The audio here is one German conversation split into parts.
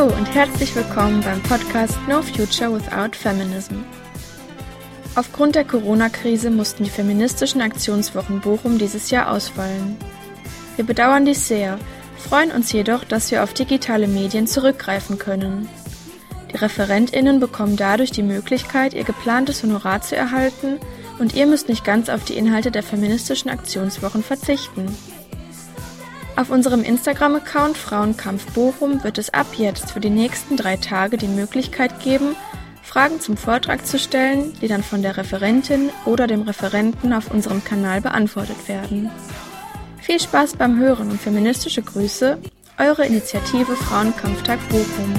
Hallo und herzlich willkommen beim Podcast No Future Without Feminism. Aufgrund der Corona-Krise mussten die feministischen Aktionswochen Bochum dieses Jahr ausfallen. Wir bedauern dies sehr, freuen uns jedoch, dass wir auf digitale Medien zurückgreifen können. Die ReferentInnen bekommen dadurch die Möglichkeit, ihr geplantes Honorar zu erhalten und ihr müsst nicht ganz auf die Inhalte der feministischen Aktionswochen verzichten. Auf unserem Instagram-Account Frauenkampf Bochum wird es ab jetzt für die nächsten drei Tage die Möglichkeit geben, Fragen zum Vortrag zu stellen, die dann von der Referentin oder dem Referenten auf unserem Kanal beantwortet werden. Viel Spaß beim Hören und feministische Grüße, eure Initiative Frauenkampftag Bochum.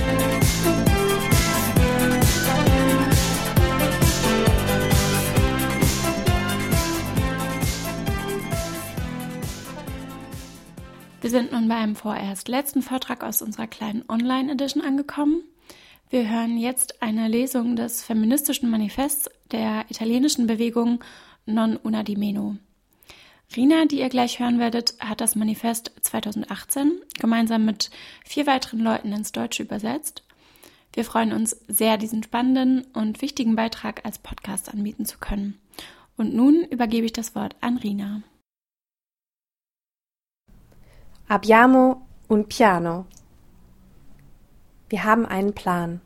Wir sind nun beim vorerst letzten Vortrag aus unserer kleinen Online-Edition angekommen. Wir hören jetzt eine Lesung des feministischen Manifests der italienischen Bewegung Non Una di Meno. Rina, die ihr gleich hören werdet, hat das Manifest 2018 gemeinsam mit vier weiteren Leuten ins Deutsche übersetzt. Wir freuen uns sehr, diesen spannenden und wichtigen Beitrag als Podcast anbieten zu können. Und nun übergebe ich das Wort an Rina. Abbiamo un piano. Wir haben einen Plan.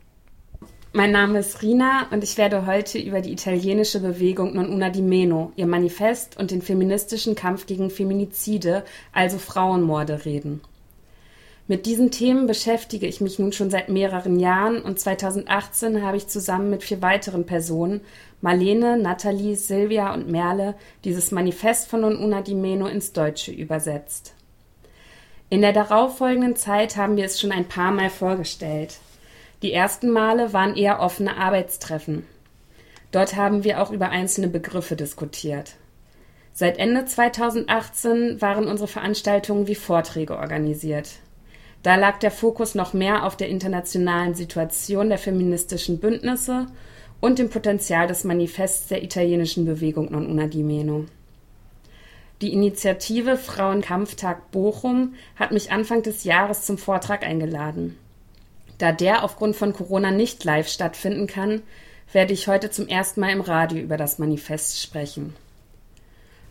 Mein Name ist Rina und ich werde heute über die italienische Bewegung Non Una di Meno, ihr Manifest und den feministischen Kampf gegen Feminizide, also Frauenmorde, reden. Mit diesen Themen beschäftige ich mich nun schon seit mehreren Jahren und 2018 habe ich zusammen mit vier weiteren Personen, Marlene, Nathalie, Silvia und Merle, dieses Manifest von Non Una di Meno ins Deutsche übersetzt. In der darauffolgenden Zeit haben wir es schon ein paar Mal vorgestellt. Die ersten Male waren eher offene Arbeitstreffen. Dort haben wir auch über einzelne Begriffe diskutiert. Seit Ende 2018 waren unsere Veranstaltungen wie Vorträge organisiert. Da lag der Fokus noch mehr auf der internationalen Situation der feministischen Bündnisse und dem Potenzial des Manifests der italienischen Bewegung Non Una di Meno. Die Initiative Frauenkampftag Bochum hat mich Anfang des Jahres zum Vortrag eingeladen. Da der aufgrund von Corona nicht live stattfinden kann, werde ich heute zum ersten Mal im Radio über das Manifest sprechen.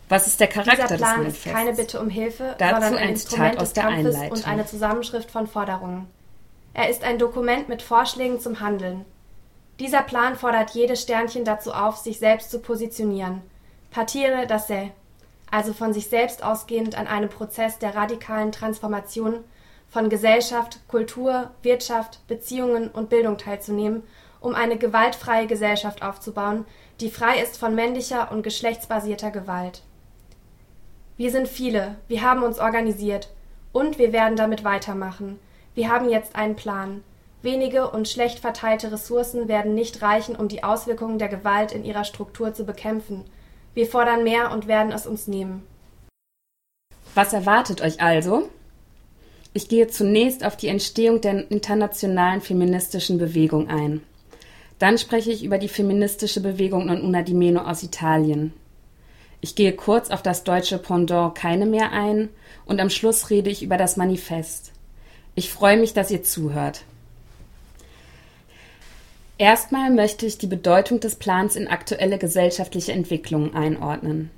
Was ist der Charakter Dieser Plan des Manifests? ist keine Bitte um Hilfe, Dazu sondern ein ein Zitat Instrument aus des Kampfes Einleitung. und eine Zusammenschrift von Forderungen. Er ist ein Dokument mit Vorschlägen zum Handeln. Dieser Plan fordert jede Sternchen dazu auf, sich selbst zu positionieren. Partire da sé, also von sich selbst ausgehend an einem Prozess der radikalen Transformation von Gesellschaft, Kultur, Wirtschaft, Beziehungen und Bildung teilzunehmen, um eine gewaltfreie Gesellschaft aufzubauen, die frei ist von männlicher und geschlechtsbasierter Gewalt. Wir sind viele, wir haben uns organisiert und wir werden damit weitermachen. Wir haben jetzt einen Plan. Wenige und schlecht verteilte Ressourcen werden nicht reichen, um die Auswirkungen der Gewalt in ihrer Struktur zu bekämpfen. Wir fordern mehr und werden es uns nehmen. Was erwartet euch also? Ich gehe zunächst auf die Entstehung der internationalen feministischen Bewegung ein. Dann spreche ich über die feministische Bewegung Non Una di Meno aus Italien. Ich gehe kurz auf das deutsche Pendant Keine mehr ein und am Schluss rede ich über das Manifest. Ich freue mich, dass ihr zuhört. Erstmal möchte ich die Bedeutung des Plans in aktuelle gesellschaftliche Entwicklungen einordnen.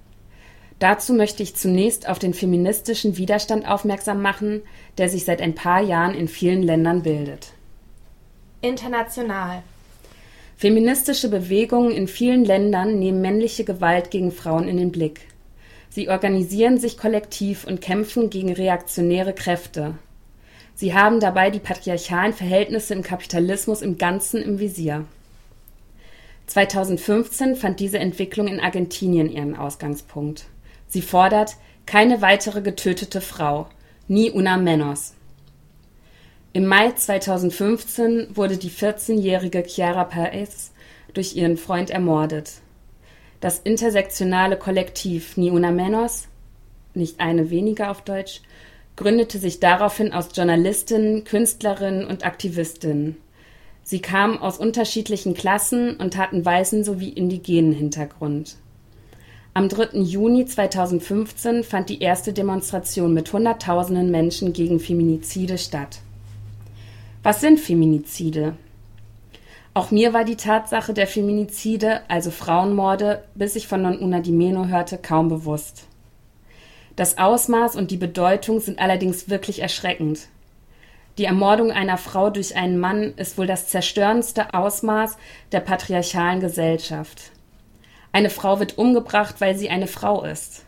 Dazu möchte ich zunächst auf den feministischen Widerstand aufmerksam machen, der sich seit ein paar Jahren in vielen Ländern bildet. International. Feministische Bewegungen in vielen Ländern nehmen männliche Gewalt gegen Frauen in den Blick. Sie organisieren sich kollektiv und kämpfen gegen reaktionäre Kräfte. Sie haben dabei die patriarchalen Verhältnisse im Kapitalismus im Ganzen im Visier. 2015 fand diese Entwicklung in Argentinien ihren Ausgangspunkt. Sie fordert keine weitere getötete Frau, nie una menos. Im Mai 2015 wurde die 14-jährige Chiara Perez durch ihren Freund ermordet. Das intersektionale Kollektiv Ni Una Menos, nicht eine weniger auf Deutsch, gründete sich daraufhin aus Journalistinnen, Künstlerinnen und Aktivistinnen. Sie kamen aus unterschiedlichen Klassen und hatten weißen sowie indigenen Hintergrund. Am 3. Juni 2015 fand die erste Demonstration mit Hunderttausenden Menschen gegen Feminizide statt. Was sind Feminizide? Auch mir war die Tatsache der Feminizide, also Frauenmorde, bis ich von Non Una di Meno hörte, kaum bewusst. Das Ausmaß und die Bedeutung sind allerdings wirklich erschreckend. Die Ermordung einer Frau durch einen Mann ist wohl das zerstörendste Ausmaß der patriarchalen Gesellschaft. Eine Frau wird umgebracht, weil sie eine Frau ist.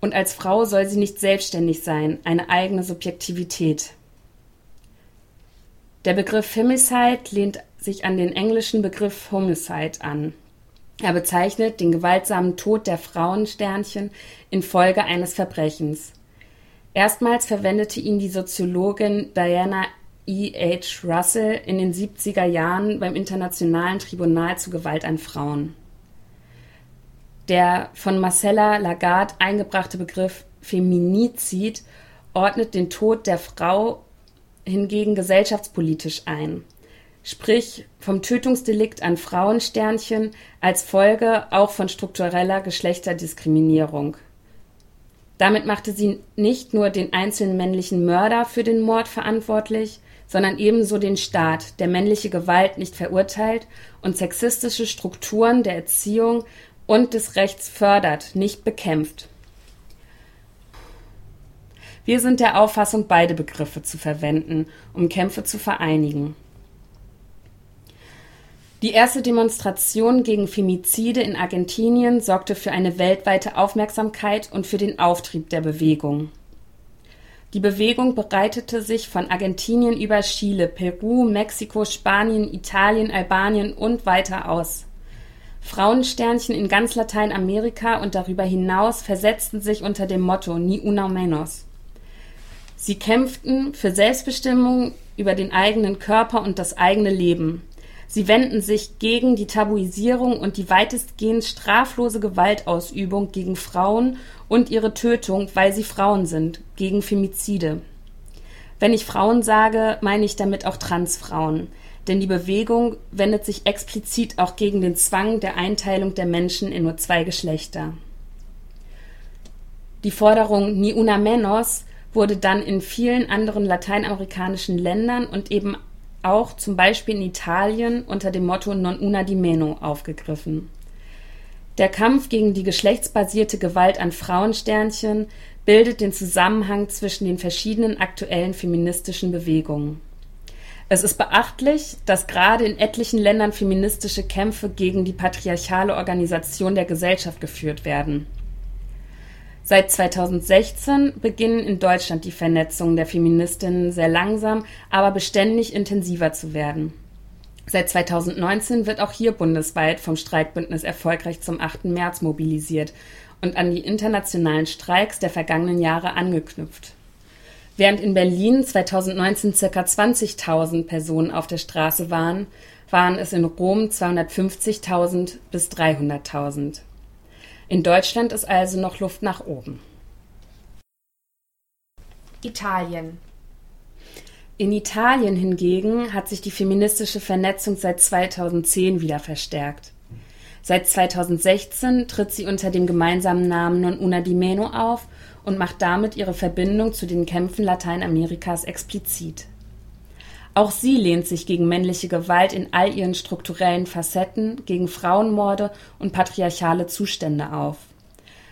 Und als Frau soll sie nicht selbstständig sein, eine eigene Subjektivität. Der Begriff Femicide lehnt sich an den englischen Begriff Homicide an. Er bezeichnet den gewaltsamen Tod der Frauensternchen infolge eines Verbrechens. Erstmals verwendete ihn die Soziologin Diana E. H. Russell in den 70er Jahren beim Internationalen Tribunal zu Gewalt an Frauen. Der von Marcella Lagarde eingebrachte Begriff Feminizid ordnet den Tod der Frau hingegen gesellschaftspolitisch ein sprich vom Tötungsdelikt an Frauensternchen als Folge auch von struktureller Geschlechterdiskriminierung. Damit machte sie nicht nur den einzelnen männlichen Mörder für den Mord verantwortlich, sondern ebenso den Staat, der männliche Gewalt nicht verurteilt und sexistische Strukturen der Erziehung und des Rechts fördert, nicht bekämpft. Wir sind der Auffassung, beide Begriffe zu verwenden, um Kämpfe zu vereinigen. Die erste Demonstration gegen Femizide in Argentinien sorgte für eine weltweite Aufmerksamkeit und für den Auftrieb der Bewegung. Die Bewegung breitete sich von Argentinien über Chile, Peru, Mexiko, Spanien, Italien, Albanien und weiter aus. Frauensternchen in ganz Lateinamerika und darüber hinaus versetzten sich unter dem Motto Ni una menos. Sie kämpften für Selbstbestimmung über den eigenen Körper und das eigene Leben. Sie wenden sich gegen die Tabuisierung und die weitestgehend straflose Gewaltausübung gegen Frauen und ihre Tötung, weil sie Frauen sind, gegen Femizide. Wenn ich Frauen sage, meine ich damit auch Transfrauen, denn die Bewegung wendet sich explizit auch gegen den Zwang der Einteilung der Menschen in nur zwei Geschlechter. Die Forderung Ni una menos wurde dann in vielen anderen lateinamerikanischen Ländern und eben auch zum Beispiel in Italien unter dem Motto Non una di meno aufgegriffen. Der Kampf gegen die geschlechtsbasierte Gewalt an Frauensternchen bildet den Zusammenhang zwischen den verschiedenen aktuellen feministischen Bewegungen. Es ist beachtlich, dass gerade in etlichen Ländern feministische Kämpfe gegen die patriarchale Organisation der Gesellschaft geführt werden. Seit 2016 beginnen in Deutschland die Vernetzungen der Feministinnen sehr langsam, aber beständig intensiver zu werden. Seit 2019 wird auch hier bundesweit vom Streikbündnis erfolgreich zum 8. März mobilisiert und an die internationalen Streiks der vergangenen Jahre angeknüpft. Während in Berlin 2019 ca. 20.000 Personen auf der Straße waren, waren es in Rom 250.000 bis 300.000. In Deutschland ist also noch Luft nach oben. Italien. In Italien hingegen hat sich die feministische Vernetzung seit 2010 wieder verstärkt. Seit 2016 tritt sie unter dem gemeinsamen Namen Non Una di Meno auf und macht damit ihre Verbindung zu den Kämpfen Lateinamerikas explizit. Auch sie lehnt sich gegen männliche Gewalt in all ihren strukturellen Facetten, gegen Frauenmorde und patriarchale Zustände auf.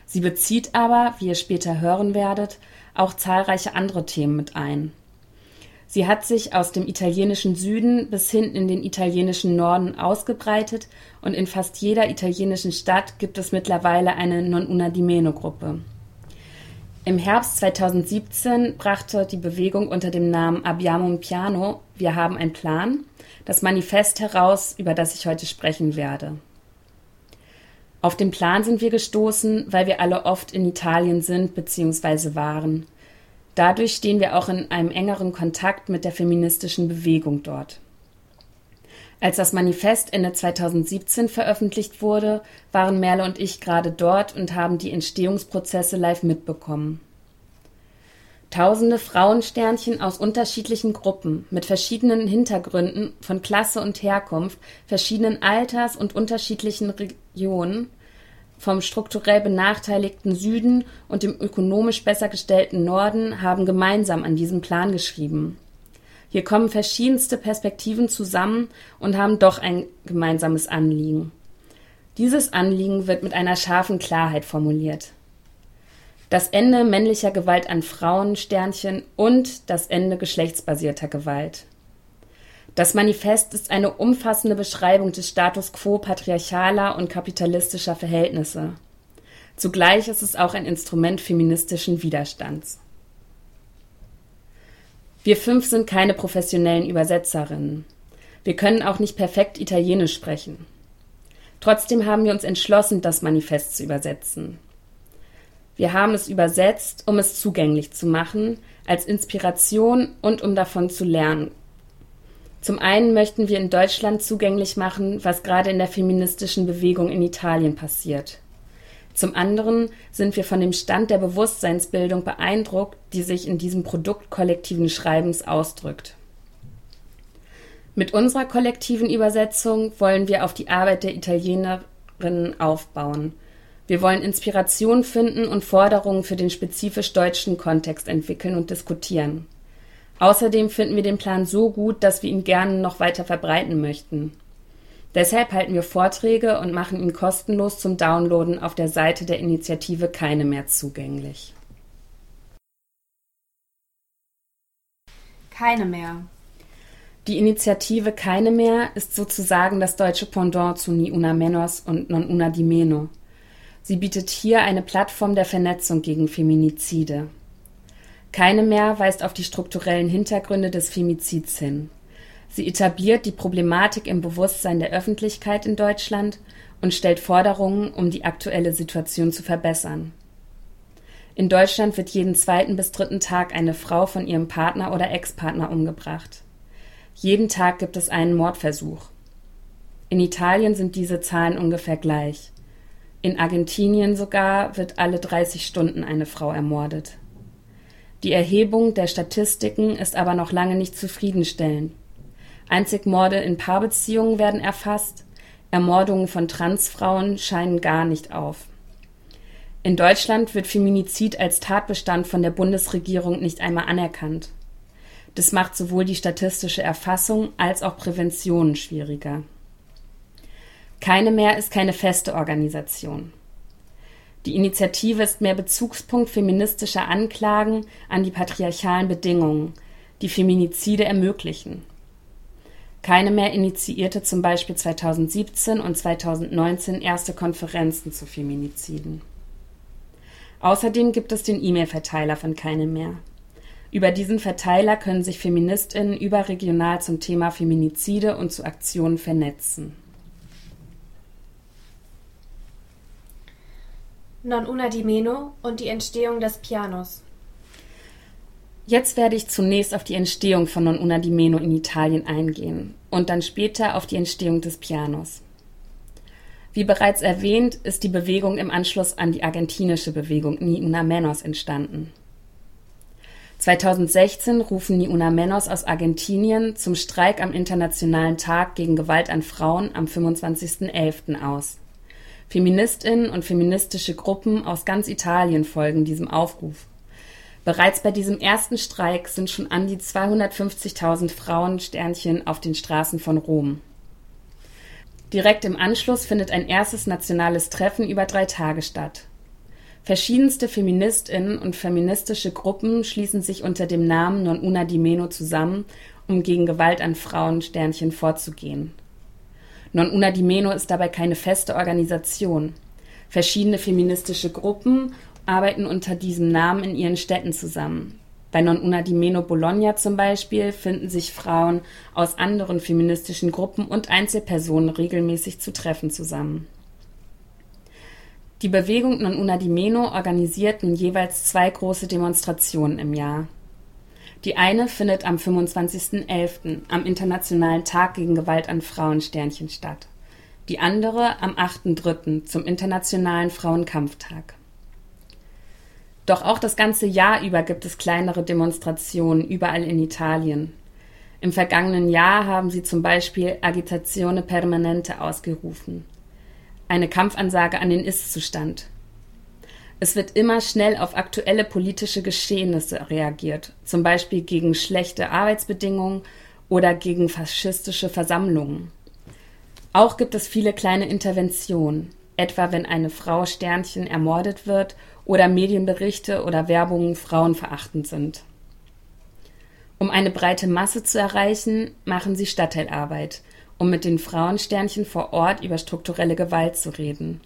Sie bezieht aber, wie ihr später hören werdet, auch zahlreiche andere Themen mit ein. Sie hat sich aus dem italienischen Süden bis hin in den italienischen Norden ausgebreitet und in fast jeder italienischen Stadt gibt es mittlerweile eine Non Una di Meno Gruppe. Im Herbst 2017 brachte die Bewegung unter dem Namen Abbiamo un Piano, wir haben einen Plan, das Manifest heraus, über das ich heute sprechen werde. Auf den Plan sind wir gestoßen, weil wir alle oft in Italien sind bzw. waren. Dadurch stehen wir auch in einem engeren Kontakt mit der feministischen Bewegung dort. Als das Manifest Ende 2017 veröffentlicht wurde, waren Merle und ich gerade dort und haben die Entstehungsprozesse live mitbekommen. Tausende Frauensternchen aus unterschiedlichen Gruppen, mit verschiedenen Hintergründen von Klasse und Herkunft, verschiedenen Alters und unterschiedlichen Regionen, vom strukturell benachteiligten Süden und dem ökonomisch besser gestellten Norden haben gemeinsam an diesem Plan geschrieben. Hier kommen verschiedenste Perspektiven zusammen und haben doch ein gemeinsames Anliegen. Dieses Anliegen wird mit einer scharfen Klarheit formuliert. Das Ende männlicher Gewalt an Frauen, Sternchen und das Ende geschlechtsbasierter Gewalt. Das Manifest ist eine umfassende Beschreibung des Status quo patriarchaler und kapitalistischer Verhältnisse. Zugleich ist es auch ein Instrument feministischen Widerstands. Wir fünf sind keine professionellen Übersetzerinnen. Wir können auch nicht perfekt Italienisch sprechen. Trotzdem haben wir uns entschlossen, das Manifest zu übersetzen. Wir haben es übersetzt, um es zugänglich zu machen, als Inspiration und um davon zu lernen. Zum einen möchten wir in Deutschland zugänglich machen, was gerade in der feministischen Bewegung in Italien passiert. Zum anderen sind wir von dem Stand der Bewusstseinsbildung beeindruckt, die sich in diesem Produkt kollektiven Schreibens ausdrückt. Mit unserer kollektiven Übersetzung wollen wir auf die Arbeit der Italienerinnen aufbauen. Wir wollen Inspiration finden und Forderungen für den spezifisch deutschen Kontext entwickeln und diskutieren. Außerdem finden wir den Plan so gut, dass wir ihn gerne noch weiter verbreiten möchten. Deshalb halten wir Vorträge und machen ihn kostenlos zum Downloaden auf der Seite der Initiative Keine mehr zugänglich. Keine mehr. Die Initiative Keine mehr ist sozusagen das deutsche Pendant zu Ni Una Menos und Non Una di Meno. Sie bietet hier eine Plattform der Vernetzung gegen Feminizide. Keine mehr weist auf die strukturellen Hintergründe des Femizids hin. Sie etabliert die Problematik im Bewusstsein der Öffentlichkeit in Deutschland und stellt Forderungen, um die aktuelle Situation zu verbessern. In Deutschland wird jeden zweiten bis dritten Tag eine Frau von ihrem Partner oder Ex-Partner umgebracht. Jeden Tag gibt es einen Mordversuch. In Italien sind diese Zahlen ungefähr gleich. In Argentinien sogar wird alle 30 Stunden eine Frau ermordet. Die Erhebung der Statistiken ist aber noch lange nicht zufriedenstellend. Einzig Morde in Paarbeziehungen werden erfasst, Ermordungen von Transfrauen scheinen gar nicht auf. In Deutschland wird Feminizid als Tatbestand von der Bundesregierung nicht einmal anerkannt. Das macht sowohl die statistische Erfassung als auch Prävention schwieriger. Keine mehr ist keine feste Organisation. Die Initiative ist mehr Bezugspunkt feministischer Anklagen an die patriarchalen Bedingungen, die Feminizide ermöglichen. Keine mehr initiierte zum Beispiel 2017 und 2019 erste Konferenzen zu Feminiziden. Außerdem gibt es den E-Mail-Verteiler von Keine mehr. Über diesen Verteiler können sich Feministinnen überregional zum Thema Feminizide und zu Aktionen vernetzen. Non una di meno und die Entstehung des Pianos. Jetzt werde ich zunächst auf die Entstehung von Non una di meno in Italien eingehen und dann später auf die Entstehung des Pianos. Wie bereits erwähnt, ist die Bewegung im Anschluss an die argentinische Bewegung Ni Una Menos entstanden. 2016 rufen Ni Una Menos aus Argentinien zum Streik am Internationalen Tag gegen Gewalt an Frauen am 25.11. aus. Feministinnen und feministische Gruppen aus ganz Italien folgen diesem Aufruf. Bereits bei diesem ersten Streik sind schon an die 250.000 Frauensternchen auf den Straßen von Rom. Direkt im Anschluss findet ein erstes nationales Treffen über drei Tage statt. Verschiedenste Feministinnen und feministische Gruppen schließen sich unter dem Namen Non Una di Meno zusammen, um gegen Gewalt an Frauen Sternchen vorzugehen. Non Una di Meno ist dabei keine feste Organisation. Verschiedene feministische Gruppen arbeiten unter diesem Namen in ihren Städten zusammen. Bei Non Una di Meno Bologna zum Beispiel finden sich Frauen aus anderen feministischen Gruppen und Einzelpersonen regelmäßig zu Treffen zusammen. Die Bewegung Non Una di Meno organisiert nun jeweils zwei große Demonstrationen im Jahr. Die eine findet am 25.11., am Internationalen Tag gegen Gewalt an Frauen Sternchen statt. Die andere am 8.3., zum Internationalen Frauenkampftag. Doch auch das ganze Jahr über gibt es kleinere Demonstrationen überall in Italien. Im vergangenen Jahr haben sie zum Beispiel Agitazione Permanente ausgerufen, eine Kampfansage an den Ist-Zustand. Es wird immer schnell auf aktuelle politische Geschehnisse reagiert, zum Beispiel gegen schlechte Arbeitsbedingungen oder gegen faschistische Versammlungen. Auch gibt es viele kleine Interventionen, etwa wenn eine Frau Sternchen ermordet wird oder Medienberichte oder Werbungen frauenverachtend sind. Um eine breite Masse zu erreichen, machen sie Stadtteilarbeit, um mit den Frauensternchen vor Ort über strukturelle Gewalt zu reden.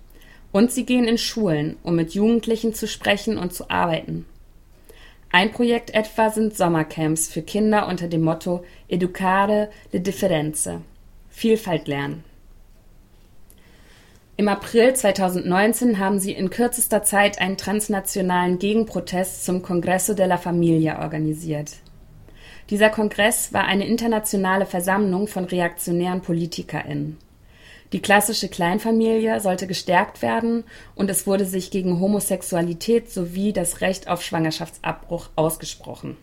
Und sie gehen in Schulen, um mit Jugendlichen zu sprechen und zu arbeiten. Ein Projekt etwa sind Sommercamps für Kinder unter dem Motto Educare le Differenze Vielfalt lernen. Im April 2019 haben sie in kürzester Zeit einen transnationalen Gegenprotest zum Congresso della Familia organisiert. Dieser Kongress war eine internationale Versammlung von reaktionären PolitikerInnen. Die klassische Kleinfamilie sollte gestärkt werden und es wurde sich gegen Homosexualität sowie das Recht auf Schwangerschaftsabbruch ausgesprochen.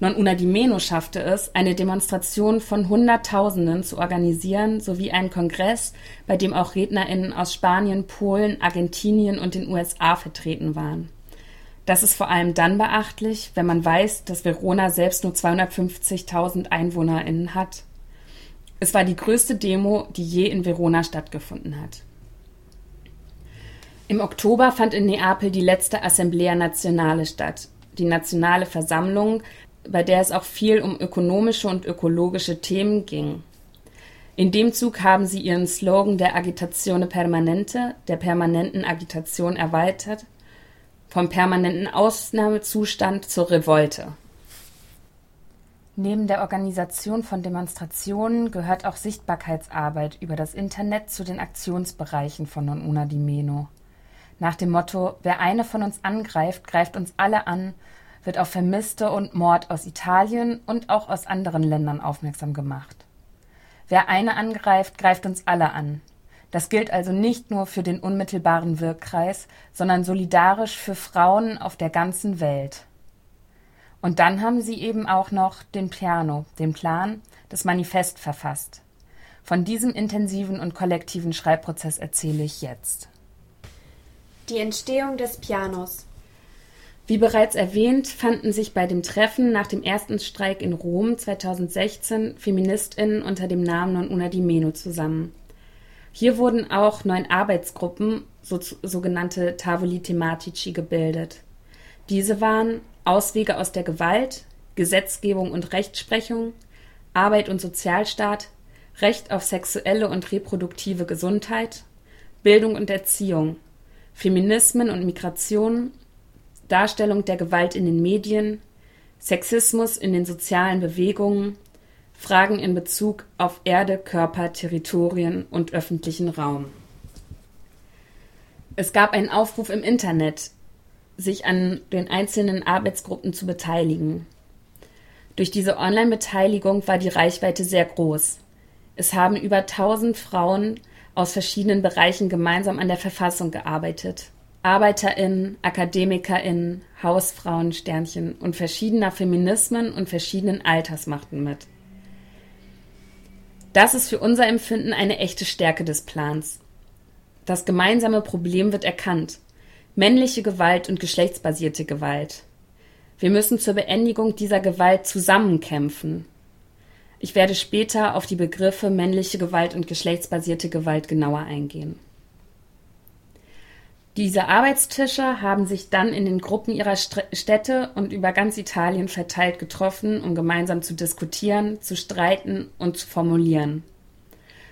Non Una di Meno schaffte es, eine Demonstration von Hunderttausenden zu organisieren sowie einen Kongress, bei dem auch RednerInnen aus Spanien, Polen, Argentinien und den USA vertreten waren. Das ist vor allem dann beachtlich, wenn man weiß, dass Verona selbst nur 250.000 EinwohnerInnen hat. Es war die größte Demo, die je in Verona stattgefunden hat. Im Oktober fand in Neapel die letzte Assemblea Nazionale statt, die Nationale Versammlung, bei der es auch viel um ökonomische und ökologische Themen ging. In dem Zug haben sie ihren Slogan der Agitazione Permanente, der permanenten Agitation erweitert, vom permanenten Ausnahmezustand zur Revolte. Neben der Organisation von Demonstrationen gehört auch Sichtbarkeitsarbeit über das Internet zu den Aktionsbereichen von Non Una di Meno. Nach dem Motto Wer eine von uns angreift, greift uns alle an, wird auf Vermisste und Mord aus Italien und auch aus anderen Ländern aufmerksam gemacht. Wer eine angreift, greift uns alle an. Das gilt also nicht nur für den unmittelbaren Wirkkreis, sondern solidarisch für Frauen auf der ganzen Welt. Und dann haben sie eben auch noch den Piano, den Plan, das Manifest verfasst. Von diesem intensiven und kollektiven Schreibprozess erzähle ich jetzt. Die Entstehung des Pianos. Wie bereits erwähnt, fanden sich bei dem Treffen nach dem ersten Streik in Rom 2016 Feministinnen unter dem Namen Non Una di Meno zusammen. Hier wurden auch neun Arbeitsgruppen, so, sogenannte Tavoli Tematici, gebildet. Diese waren Auswege aus der Gewalt, Gesetzgebung und Rechtsprechung, Arbeit und Sozialstaat, Recht auf sexuelle und reproduktive Gesundheit, Bildung und Erziehung, Feminismen und Migration, Darstellung der Gewalt in den Medien, Sexismus in den sozialen Bewegungen, Fragen in Bezug auf Erde, Körper, Territorien und öffentlichen Raum. Es gab einen Aufruf im Internet, sich an den einzelnen Arbeitsgruppen zu beteiligen. Durch diese Online-Beteiligung war die Reichweite sehr groß. Es haben über 1000 Frauen aus verschiedenen Bereichen gemeinsam an der Verfassung gearbeitet. ArbeiterInnen, AkademikerInnen, Hausfrauen, Sternchen und verschiedener Feminismen und verschiedenen Alters machten mit. Das ist für unser Empfinden eine echte Stärke des Plans. Das gemeinsame Problem wird erkannt männliche Gewalt und geschlechtsbasierte Gewalt. Wir müssen zur Beendigung dieser Gewalt zusammenkämpfen. Ich werde später auf die Begriffe männliche Gewalt und geschlechtsbasierte Gewalt genauer eingehen. Diese Arbeitstische haben sich dann in den Gruppen ihrer Städte und über ganz Italien verteilt getroffen, um gemeinsam zu diskutieren, zu streiten und zu formulieren.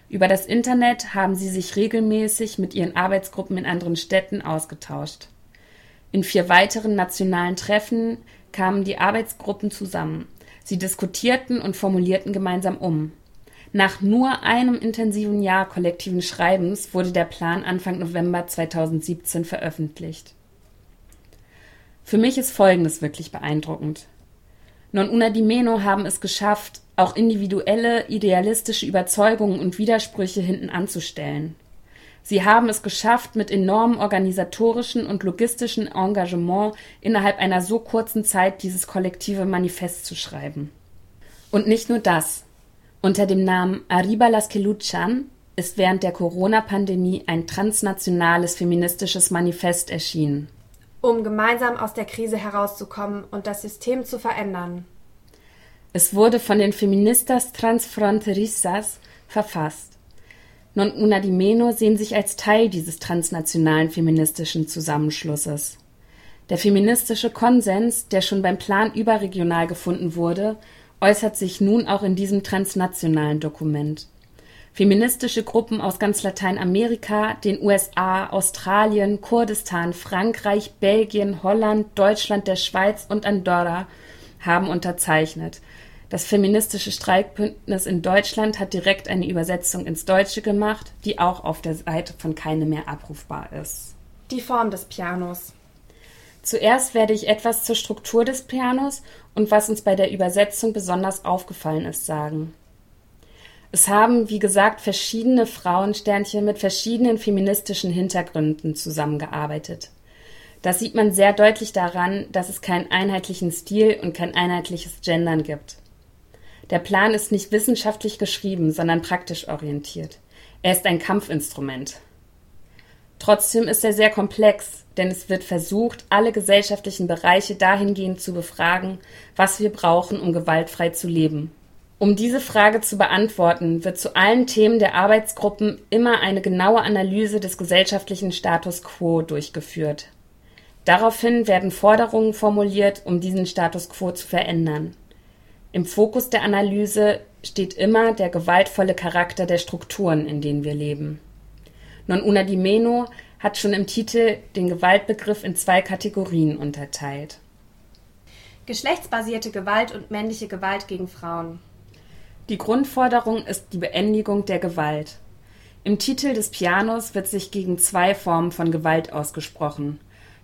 Über das Internet haben sie sich regelmäßig mit ihren Arbeitsgruppen in anderen Städten ausgetauscht. In vier weiteren nationalen Treffen kamen die Arbeitsgruppen zusammen. Sie diskutierten und formulierten gemeinsam um. Nach nur einem intensiven Jahr kollektiven Schreibens wurde der Plan Anfang November 2017 veröffentlicht. Für mich ist Folgendes wirklich beeindruckend. Non Una di Meno haben es geschafft, auch individuelle, idealistische Überzeugungen und Widersprüche hinten anzustellen. Sie haben es geschafft, mit enormem organisatorischen und logistischen Engagement innerhalb einer so kurzen Zeit dieses kollektive Manifest zu schreiben. Und nicht nur das. Unter dem Namen Arriba las que luchan, ist während der Corona-Pandemie ein transnationales feministisches Manifest erschienen. Um gemeinsam aus der Krise herauszukommen und das System zu verändern. Es wurde von den Feministas Transfronterizas verfasst. Non una di meno sehen sich als Teil dieses transnationalen feministischen Zusammenschlusses. Der feministische Konsens, der schon beim Plan überregional gefunden wurde, äußert sich nun auch in diesem transnationalen Dokument. Feministische Gruppen aus ganz Lateinamerika, den USA, Australien, Kurdistan, Frankreich, Belgien, Holland, Deutschland, der Schweiz und Andorra haben unterzeichnet. Das feministische Streikbündnis in Deutschland hat direkt eine Übersetzung ins Deutsche gemacht, die auch auf der Seite von Keine mehr abrufbar ist. Die Form des Pianos. Zuerst werde ich etwas zur Struktur des Pianos und was uns bei der Übersetzung besonders aufgefallen ist sagen. Es haben, wie gesagt, verschiedene Frauensternchen mit verschiedenen feministischen Hintergründen zusammengearbeitet. Das sieht man sehr deutlich daran, dass es keinen einheitlichen Stil und kein einheitliches Gendern gibt. Der Plan ist nicht wissenschaftlich geschrieben, sondern praktisch orientiert. Er ist ein Kampfinstrument. Trotzdem ist er sehr komplex, denn es wird versucht, alle gesellschaftlichen Bereiche dahingehend zu befragen, was wir brauchen, um gewaltfrei zu leben. Um diese Frage zu beantworten, wird zu allen Themen der Arbeitsgruppen immer eine genaue Analyse des gesellschaftlichen Status quo durchgeführt. Daraufhin werden Forderungen formuliert, um diesen Status quo zu verändern. Im Fokus der Analyse steht immer der gewaltvolle Charakter der Strukturen, in denen wir leben. Non una di meno hat schon im Titel den Gewaltbegriff in zwei Kategorien unterteilt. Geschlechtsbasierte Gewalt und männliche Gewalt gegen Frauen. Die Grundforderung ist die Beendigung der Gewalt. Im Titel des Pianos wird sich gegen zwei Formen von Gewalt ausgesprochen.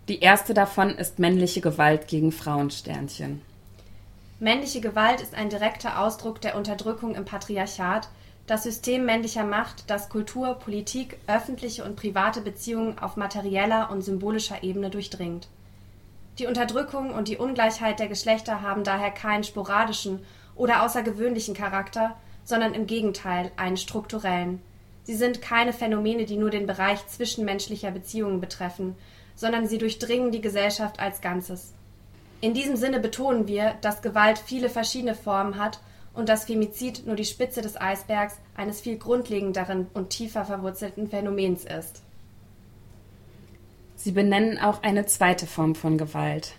Die erste davon ist männliche Gewalt gegen Frauensternchen. Männliche Gewalt ist ein direkter Ausdruck der Unterdrückung im Patriarchat, das System männlicher Macht, das Kultur, Politik, öffentliche und private Beziehungen auf materieller und symbolischer Ebene durchdringt. Die Unterdrückung und die Ungleichheit der Geschlechter haben daher keinen sporadischen oder außergewöhnlichen Charakter, sondern im Gegenteil einen strukturellen. Sie sind keine Phänomene, die nur den Bereich zwischenmenschlicher Beziehungen betreffen, sondern sie durchdringen die Gesellschaft als Ganzes. In diesem Sinne betonen wir, dass Gewalt viele verschiedene Formen hat und dass Femizid nur die Spitze des Eisbergs eines viel grundlegenderen und tiefer verwurzelten Phänomens ist. Sie benennen auch eine zweite Form von Gewalt,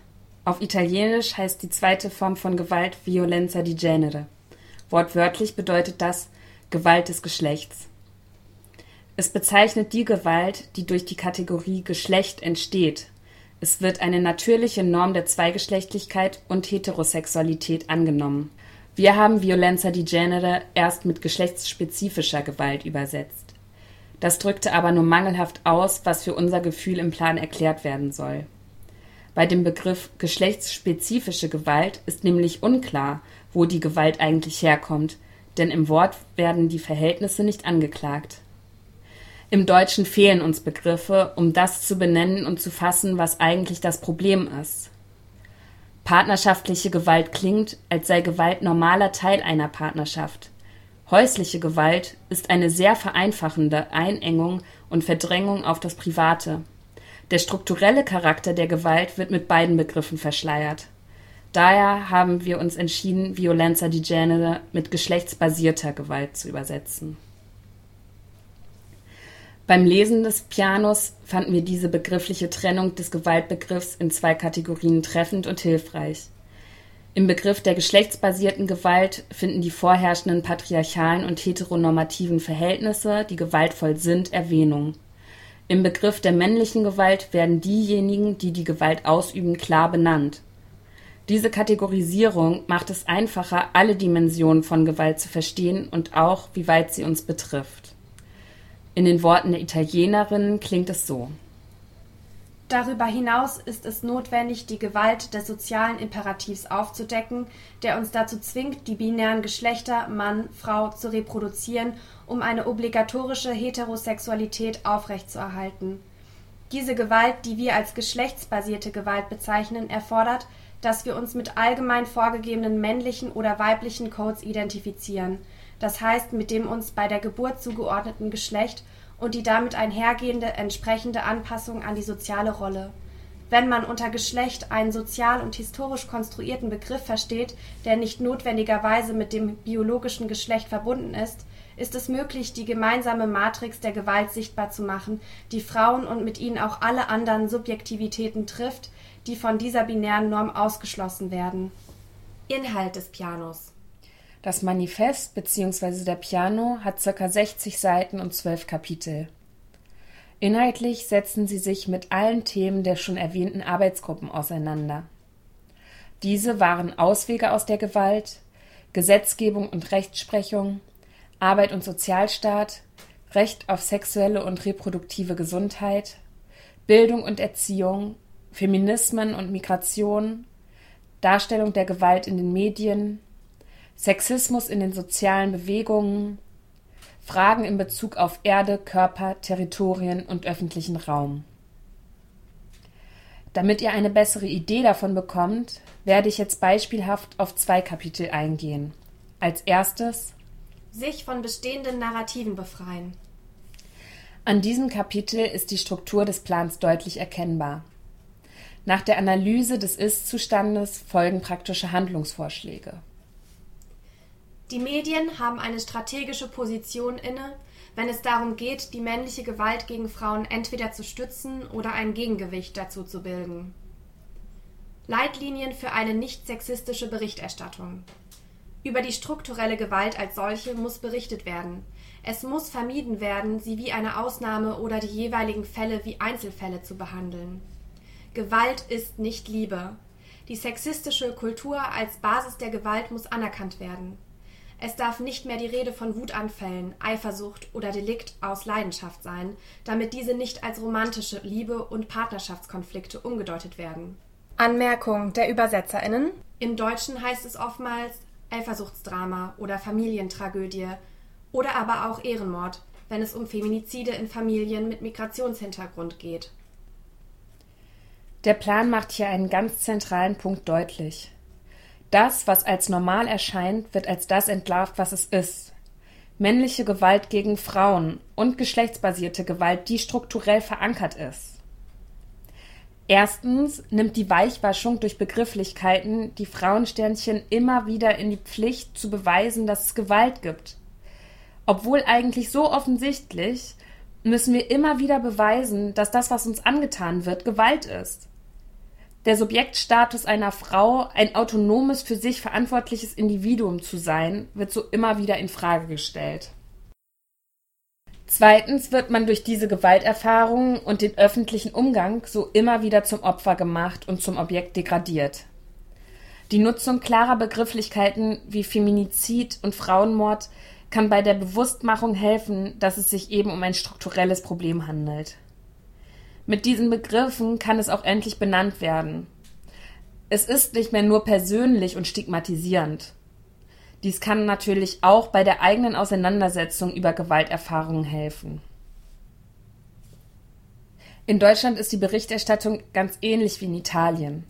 auf Italienisch heißt die zweite Form von Gewalt Violenza di genere. Wortwörtlich bedeutet das Gewalt des Geschlechts. Es bezeichnet die Gewalt, die durch die Kategorie Geschlecht entsteht. Es wird eine natürliche Norm der Zweigeschlechtlichkeit und Heterosexualität angenommen. Wir haben Violenza di genere erst mit geschlechtsspezifischer Gewalt übersetzt. Das drückte aber nur mangelhaft aus, was für unser Gefühl im Plan erklärt werden soll. Bei dem Begriff geschlechtsspezifische Gewalt ist nämlich unklar, wo die Gewalt eigentlich herkommt, denn im Wort werden die Verhältnisse nicht angeklagt. Im Deutschen fehlen uns Begriffe, um das zu benennen und zu fassen, was eigentlich das Problem ist. Partnerschaftliche Gewalt klingt, als sei Gewalt normaler Teil einer Partnerschaft. Häusliche Gewalt ist eine sehr vereinfachende Einengung und Verdrängung auf das Private. Der strukturelle Charakter der Gewalt wird mit beiden Begriffen verschleiert. Daher haben wir uns entschieden, Violenza di genere mit geschlechtsbasierter Gewalt zu übersetzen. Beim Lesen des Pianos fanden wir diese begriffliche Trennung des Gewaltbegriffs in zwei Kategorien treffend und hilfreich. Im Begriff der geschlechtsbasierten Gewalt finden die vorherrschenden patriarchalen und heteronormativen Verhältnisse, die gewaltvoll sind, Erwähnung. Im Begriff der männlichen Gewalt werden diejenigen, die die Gewalt ausüben, klar benannt. Diese Kategorisierung macht es einfacher, alle Dimensionen von Gewalt zu verstehen und auch, wie weit sie uns betrifft. In den Worten der Italienerin klingt es so. Darüber hinaus ist es notwendig, die Gewalt des sozialen Imperativs aufzudecken, der uns dazu zwingt, die binären Geschlechter Mann, Frau zu reproduzieren, um eine obligatorische Heterosexualität aufrechtzuerhalten. Diese Gewalt, die wir als geschlechtsbasierte Gewalt bezeichnen, erfordert, dass wir uns mit allgemein vorgegebenen männlichen oder weiblichen Codes identifizieren. Das heißt mit dem uns bei der Geburt zugeordneten Geschlecht und die damit einhergehende entsprechende Anpassung an die soziale Rolle. Wenn man unter Geschlecht einen sozial und historisch konstruierten Begriff versteht, der nicht notwendigerweise mit dem biologischen Geschlecht verbunden ist, ist es möglich, die gemeinsame Matrix der Gewalt sichtbar zu machen, die Frauen und mit ihnen auch alle anderen Subjektivitäten trifft, die von dieser binären Norm ausgeschlossen werden. Inhalt des Pianos Das Manifest bzw. der Piano hat ca. 60 Seiten und 12 Kapitel. Inhaltlich setzen sie sich mit allen Themen der schon erwähnten Arbeitsgruppen auseinander. Diese waren Auswege aus der Gewalt, Gesetzgebung und Rechtsprechung, Arbeit und Sozialstaat, Recht auf sexuelle und reproduktive Gesundheit, Bildung und Erziehung, Feminismen und Migration, Darstellung der Gewalt in den Medien, Sexismus in den sozialen Bewegungen, Fragen in Bezug auf Erde, Körper, Territorien und öffentlichen Raum. Damit ihr eine bessere Idee davon bekommt, werde ich jetzt beispielhaft auf zwei Kapitel eingehen. Als erstes sich von bestehenden Narrativen befreien. An diesem Kapitel ist die Struktur des Plans deutlich erkennbar. Nach der Analyse des Ist-Zustandes folgen praktische Handlungsvorschläge. Die Medien haben eine strategische Position inne, wenn es darum geht, die männliche Gewalt gegen Frauen entweder zu stützen oder ein Gegengewicht dazu zu bilden. Leitlinien für eine nicht sexistische Berichterstattung. Über die strukturelle Gewalt als solche muss berichtet werden. Es muss vermieden werden, sie wie eine Ausnahme oder die jeweiligen Fälle wie Einzelfälle zu behandeln. Gewalt ist nicht Liebe. Die sexistische Kultur als Basis der Gewalt muss anerkannt werden. Es darf nicht mehr die Rede von Wutanfällen, Eifersucht oder Delikt aus Leidenschaft sein, damit diese nicht als romantische Liebe und Partnerschaftskonflikte umgedeutet werden. Anmerkung der ÜbersetzerInnen. Im Deutschen heißt es oftmals Eifersuchtsdrama oder Familientragödie oder aber auch Ehrenmord, wenn es um Feminizide in Familien mit Migrationshintergrund geht. Der Plan macht hier einen ganz zentralen Punkt deutlich. Das, was als normal erscheint, wird als das entlarvt, was es ist. Männliche Gewalt gegen Frauen und geschlechtsbasierte Gewalt, die strukturell verankert ist. Erstens nimmt die Weichwaschung durch Begrifflichkeiten die Frauensternchen immer wieder in die Pflicht zu beweisen, dass es Gewalt gibt. Obwohl eigentlich so offensichtlich, müssen wir immer wieder beweisen, dass das, was uns angetan wird, Gewalt ist. Der Subjektstatus einer Frau, ein autonomes, für sich verantwortliches Individuum zu sein, wird so immer wieder in Frage gestellt. Zweitens wird man durch diese Gewalterfahrungen und den öffentlichen Umgang so immer wieder zum Opfer gemacht und zum Objekt degradiert. Die Nutzung klarer Begrifflichkeiten wie Feminizid und Frauenmord kann bei der Bewusstmachung helfen, dass es sich eben um ein strukturelles Problem handelt. Mit diesen Begriffen kann es auch endlich benannt werden. Es ist nicht mehr nur persönlich und stigmatisierend. Dies kann natürlich auch bei der eigenen Auseinandersetzung über Gewalterfahrungen helfen. In Deutschland ist die Berichterstattung ganz ähnlich wie in Italien.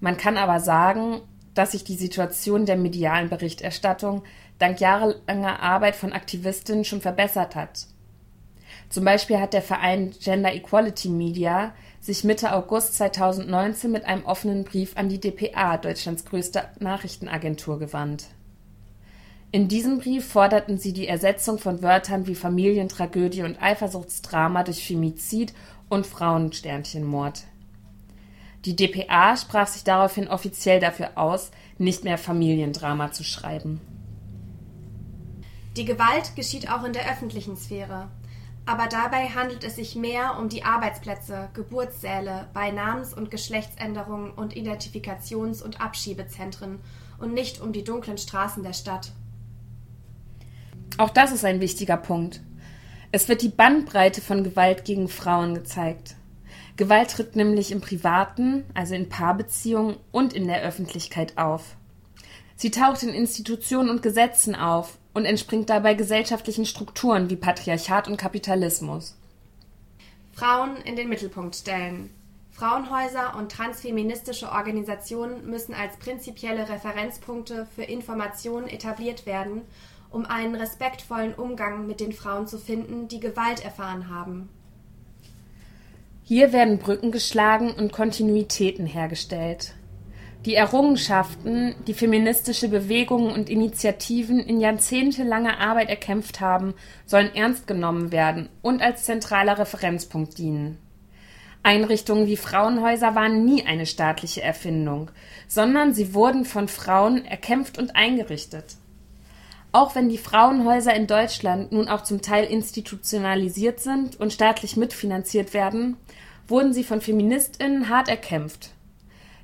Man kann aber sagen, dass sich die Situation der medialen Berichterstattung dank jahrelanger Arbeit von Aktivistinnen schon verbessert hat. Zum Beispiel hat der Verein Gender Equality Media sich Mitte August 2019 mit einem offenen Brief an die dpa, Deutschlands größte Nachrichtenagentur, gewandt. In diesem Brief forderten sie die Ersetzung von Wörtern wie Familientragödie und Eifersuchtsdrama durch Femizid und Frauensternchenmord. Die dpa sprach sich daraufhin offiziell dafür aus, nicht mehr Familiendrama zu schreiben. Die Gewalt geschieht auch in der öffentlichen Sphäre. Aber dabei handelt es sich mehr um die Arbeitsplätze, Geburtssäle bei Namens- und Geschlechtsänderungen und Identifikations- und Abschiebezentren und nicht um die dunklen Straßen der Stadt. Auch das ist ein wichtiger Punkt. Es wird die Bandbreite von Gewalt gegen Frauen gezeigt. Gewalt tritt nämlich im Privaten, also in Paarbeziehungen und in der Öffentlichkeit auf. Sie taucht in Institutionen und Gesetzen auf und entspringt dabei gesellschaftlichen Strukturen wie Patriarchat und Kapitalismus. Frauen in den Mittelpunkt stellen. Frauenhäuser und transfeministische Organisationen müssen als prinzipielle Referenzpunkte für Informationen etabliert werden um einen respektvollen Umgang mit den Frauen zu finden, die Gewalt erfahren haben. Hier werden Brücken geschlagen und Kontinuitäten hergestellt. Die Errungenschaften, die feministische Bewegungen und Initiativen in jahrzehntelanger Arbeit erkämpft haben, sollen ernst genommen werden und als zentraler Referenzpunkt dienen. Einrichtungen wie Frauenhäuser waren nie eine staatliche Erfindung, sondern sie wurden von Frauen erkämpft und eingerichtet. Auch wenn die Frauenhäuser in Deutschland nun auch zum Teil institutionalisiert sind und staatlich mitfinanziert werden, wurden sie von Feministinnen hart erkämpft.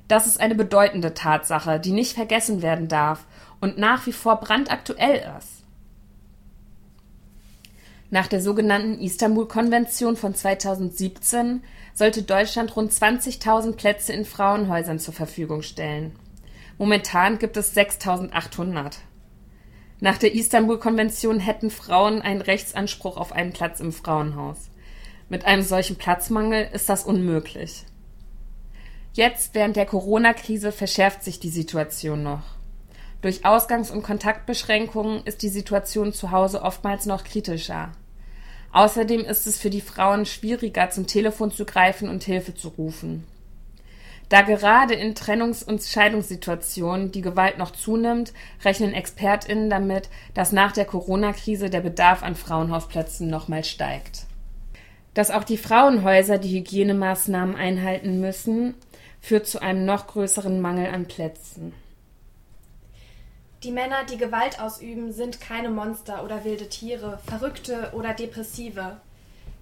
Das ist eine bedeutende Tatsache, die nicht vergessen werden darf und nach wie vor brandaktuell ist. Nach der sogenannten Istanbul-Konvention von 2017 sollte Deutschland rund 20.000 Plätze in Frauenhäusern zur Verfügung stellen. Momentan gibt es 6.800. Nach der Istanbul-Konvention hätten Frauen einen Rechtsanspruch auf einen Platz im Frauenhaus. Mit einem solchen Platzmangel ist das unmöglich. Jetzt während der Corona-Krise verschärft sich die Situation noch. Durch Ausgangs- und Kontaktbeschränkungen ist die Situation zu Hause oftmals noch kritischer. Außerdem ist es für die Frauen schwieriger, zum Telefon zu greifen und Hilfe zu rufen. Da gerade in Trennungs- und Scheidungssituationen die Gewalt noch zunimmt, rechnen ExpertInnen damit, dass nach der Corona-Krise der Bedarf an Frauenhausplätzen nochmal steigt. Dass auch die Frauenhäuser die Hygienemaßnahmen einhalten müssen, führt zu einem noch größeren Mangel an Plätzen. Die Männer, die Gewalt ausüben, sind keine Monster oder wilde Tiere, Verrückte oder Depressive.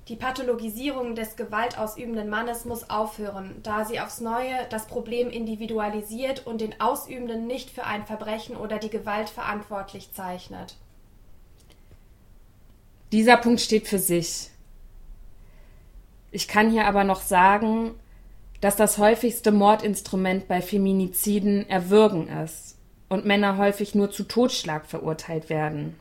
Die Pathologisierung des gewaltausübenden Mannes muss aufhören, da sie aufs Neue das Problem individualisiert und den Ausübenden nicht für ein Verbrechen oder die Gewalt verantwortlich zeichnet. Dieser Punkt steht für sich. Ich kann hier aber noch sagen, dass das häufigste Mordinstrument bei Feminiziden Erwürgen ist und Männer häufig nur zu Totschlag verurteilt werden.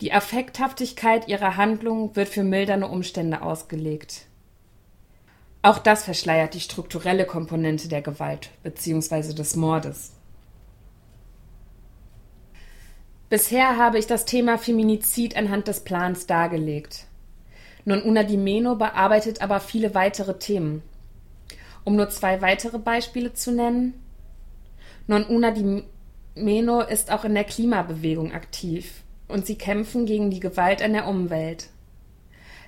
Die Affekthaftigkeit ihrer Handlung wird für mildernde Umstände ausgelegt. Auch das verschleiert die strukturelle Komponente der Gewalt bzw. des Mordes. Bisher habe ich das Thema Feminizid anhand des Plans dargelegt. Non Una di Meno bearbeitet aber viele weitere Themen. Um nur zwei weitere Beispiele zu nennen. Non Una di Meno ist auch in der Klimabewegung aktiv und sie kämpfen gegen die Gewalt an der Umwelt.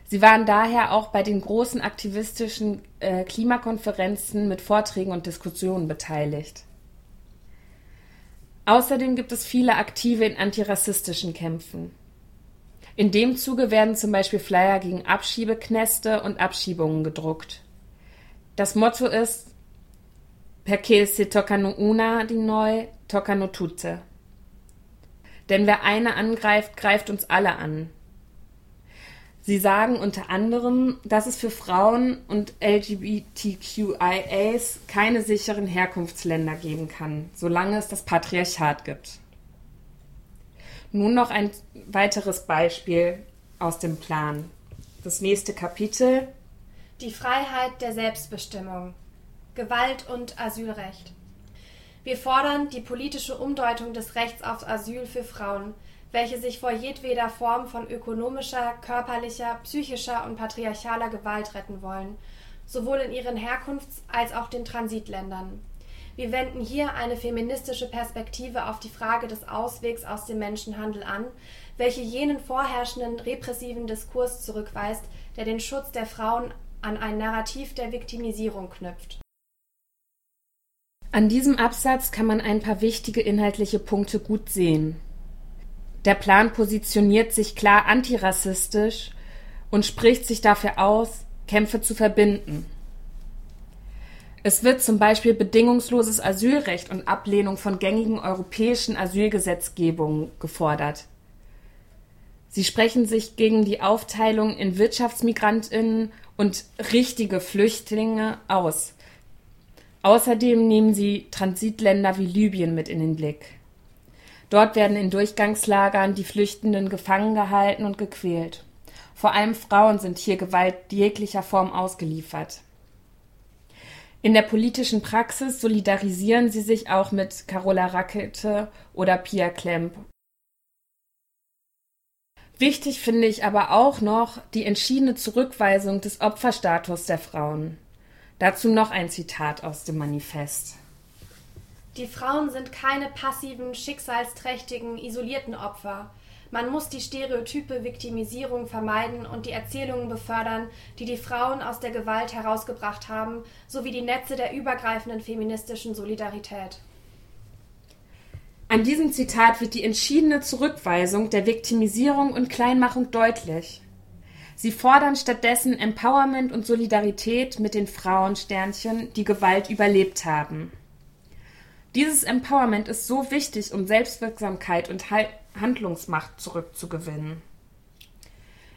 Sie waren daher auch bei den großen aktivistischen äh, Klimakonferenzen mit Vorträgen und Diskussionen beteiligt. Außerdem gibt es viele Aktive in antirassistischen Kämpfen. In dem Zuge werden zum Beispiel Flyer gegen Abschiebeknäste und Abschiebungen gedruckt. Das Motto ist Perché se toccano una di noi, toccano tutte. Denn wer eine angreift, greift uns alle an. Sie sagen unter anderem, dass es für Frauen und LGBTQIAs keine sicheren Herkunftsländer geben kann, solange es das Patriarchat gibt. Nun noch ein weiteres Beispiel aus dem Plan. Das nächste Kapitel. Die Freiheit der Selbstbestimmung. Gewalt und Asylrecht. Wir fordern die politische Umdeutung des Rechts auf Asyl für Frauen, welche sich vor jedweder Form von ökonomischer, körperlicher, psychischer und patriarchaler Gewalt retten wollen, sowohl in ihren Herkunfts- als auch den Transitländern. Wir wenden hier eine feministische Perspektive auf die Frage des Auswegs aus dem Menschenhandel an, welche jenen vorherrschenden repressiven Diskurs zurückweist, der den Schutz der Frauen an ein Narrativ der Viktimisierung knüpft. An diesem Absatz kann man ein paar wichtige inhaltliche Punkte gut sehen. Der Plan positioniert sich klar antirassistisch und spricht sich dafür aus, Kämpfe zu verbinden. Es wird zum Beispiel bedingungsloses Asylrecht und Ablehnung von gängigen europäischen Asylgesetzgebungen gefordert. Sie sprechen sich gegen die Aufteilung in Wirtschaftsmigrantinnen und richtige Flüchtlinge aus. Außerdem nehmen sie Transitländer wie Libyen mit in den Blick. Dort werden in Durchgangslagern die Flüchtenden gefangen gehalten und gequält. Vor allem Frauen sind hier Gewalt jeglicher Form ausgeliefert. In der politischen Praxis solidarisieren sie sich auch mit Carola Rackete oder Pia Klemp Wichtig finde ich aber auch noch die entschiedene Zurückweisung des Opferstatus der Frauen. Dazu noch ein Zitat aus dem Manifest. Die Frauen sind keine passiven, schicksalsträchtigen, isolierten Opfer. Man muss die stereotype Viktimisierung vermeiden und die Erzählungen befördern, die die Frauen aus der Gewalt herausgebracht haben, sowie die Netze der übergreifenden feministischen Solidarität. An diesem Zitat wird die entschiedene Zurückweisung der Viktimisierung und Kleinmachung deutlich. Sie fordern stattdessen Empowerment und Solidarität mit den Frauensternchen, die Gewalt überlebt haben. Dieses Empowerment ist so wichtig, um Selbstwirksamkeit und Handlungsmacht zurückzugewinnen.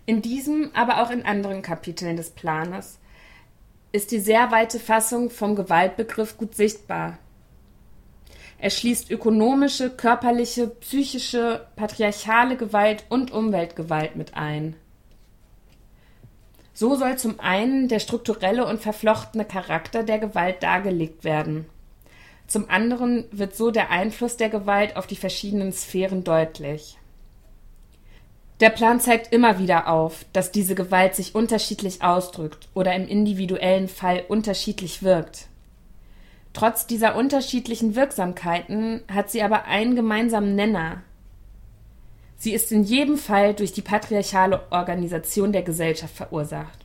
In diesem, aber auch in anderen Kapiteln des Planes ist die sehr weite Fassung vom Gewaltbegriff gut sichtbar. Er schließt ökonomische, körperliche, psychische, patriarchale Gewalt und Umweltgewalt mit ein. So soll zum einen der strukturelle und verflochtene Charakter der Gewalt dargelegt werden. Zum anderen wird so der Einfluss der Gewalt auf die verschiedenen Sphären deutlich. Der Plan zeigt immer wieder auf, dass diese Gewalt sich unterschiedlich ausdrückt oder im individuellen Fall unterschiedlich wirkt. Trotz dieser unterschiedlichen Wirksamkeiten hat sie aber einen gemeinsamen Nenner. Sie ist in jedem Fall durch die patriarchale Organisation der Gesellschaft verursacht.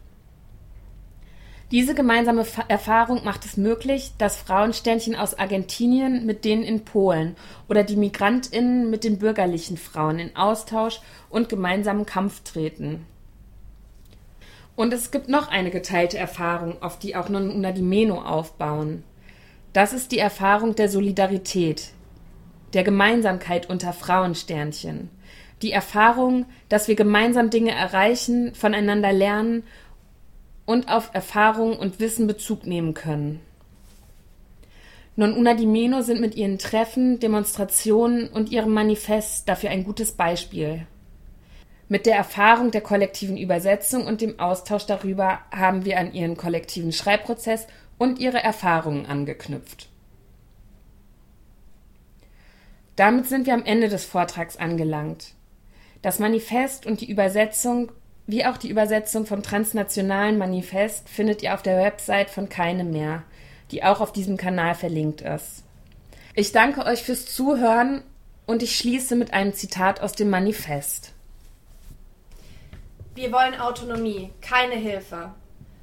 Diese gemeinsame Erfahrung macht es möglich, dass Frauensternchen aus Argentinien mit denen in Polen oder die Migrantinnen mit den bürgerlichen Frauen in Austausch und gemeinsamen Kampf treten. Und es gibt noch eine geteilte Erfahrung, auf die auch Non Una di Meno aufbauen. Das ist die Erfahrung der Solidarität, der Gemeinsamkeit unter Frauensternchen. Die Erfahrung, dass wir gemeinsam Dinge erreichen, voneinander lernen und auf Erfahrung und Wissen Bezug nehmen können. Non Una di Meno sind mit ihren Treffen, Demonstrationen und ihrem Manifest dafür ein gutes Beispiel. Mit der Erfahrung der kollektiven Übersetzung und dem Austausch darüber haben wir an ihren kollektiven Schreibprozess und ihre Erfahrungen angeknüpft. Damit sind wir am Ende des Vortrags angelangt. Das Manifest und die Übersetzung, wie auch die Übersetzung vom transnationalen Manifest, findet ihr auf der Website von Keine mehr, die auch auf diesem Kanal verlinkt ist. Ich danke euch fürs Zuhören und ich schließe mit einem Zitat aus dem Manifest. Wir wollen Autonomie, keine Hilfe.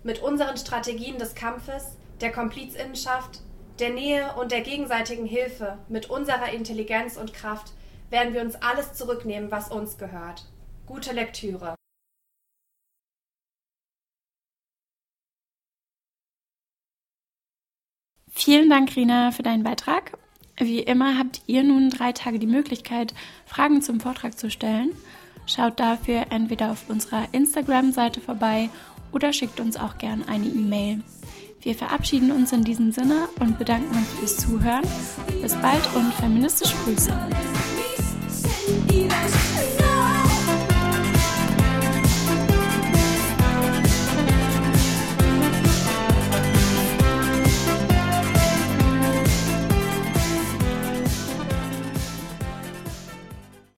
Mit unseren Strategien des Kampfes der Komplizinnenschaft, der Nähe und der gegenseitigen Hilfe mit unserer Intelligenz und Kraft werden wir uns alles zurücknehmen, was uns gehört. Gute Lektüre. Vielen Dank, Rina, für deinen Beitrag. Wie immer habt ihr nun drei Tage die Möglichkeit, Fragen zum Vortrag zu stellen. Schaut dafür entweder auf unserer Instagram-Seite vorbei oder schickt uns auch gern eine E-Mail. Wir verabschieden uns in diesem Sinne und bedanken uns fürs Zuhören. Bis bald und feministische Grüße.